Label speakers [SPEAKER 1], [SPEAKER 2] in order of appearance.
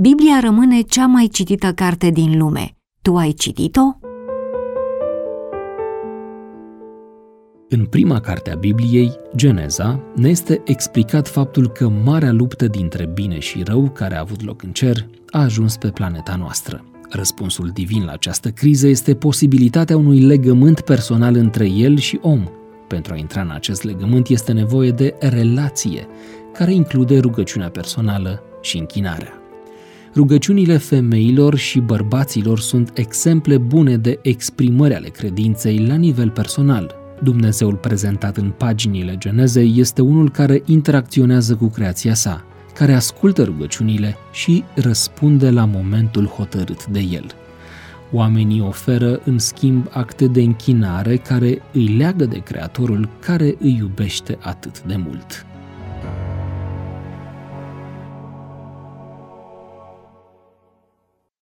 [SPEAKER 1] Biblia rămâne cea mai citită carte din lume. Tu ai citit-o?
[SPEAKER 2] În prima carte a Bibliei, Geneza, ne este explicat faptul că marea luptă dintre bine și rău care a avut loc în cer a ajuns pe planeta noastră. Răspunsul divin la această criză este posibilitatea unui legământ personal între el și om. Pentru a intra în acest legământ este nevoie de relație, care include rugăciunea personală și închinarea. Rugăciunile femeilor și bărbaților sunt exemple bune de exprimări ale credinței la nivel personal. Dumnezeul prezentat în paginile Genezei este unul care interacționează cu creația sa, care ascultă rugăciunile și răspunde la momentul hotărât de el. Oamenii oferă, în schimb, acte de închinare care îi leagă de Creatorul care îi iubește atât de mult.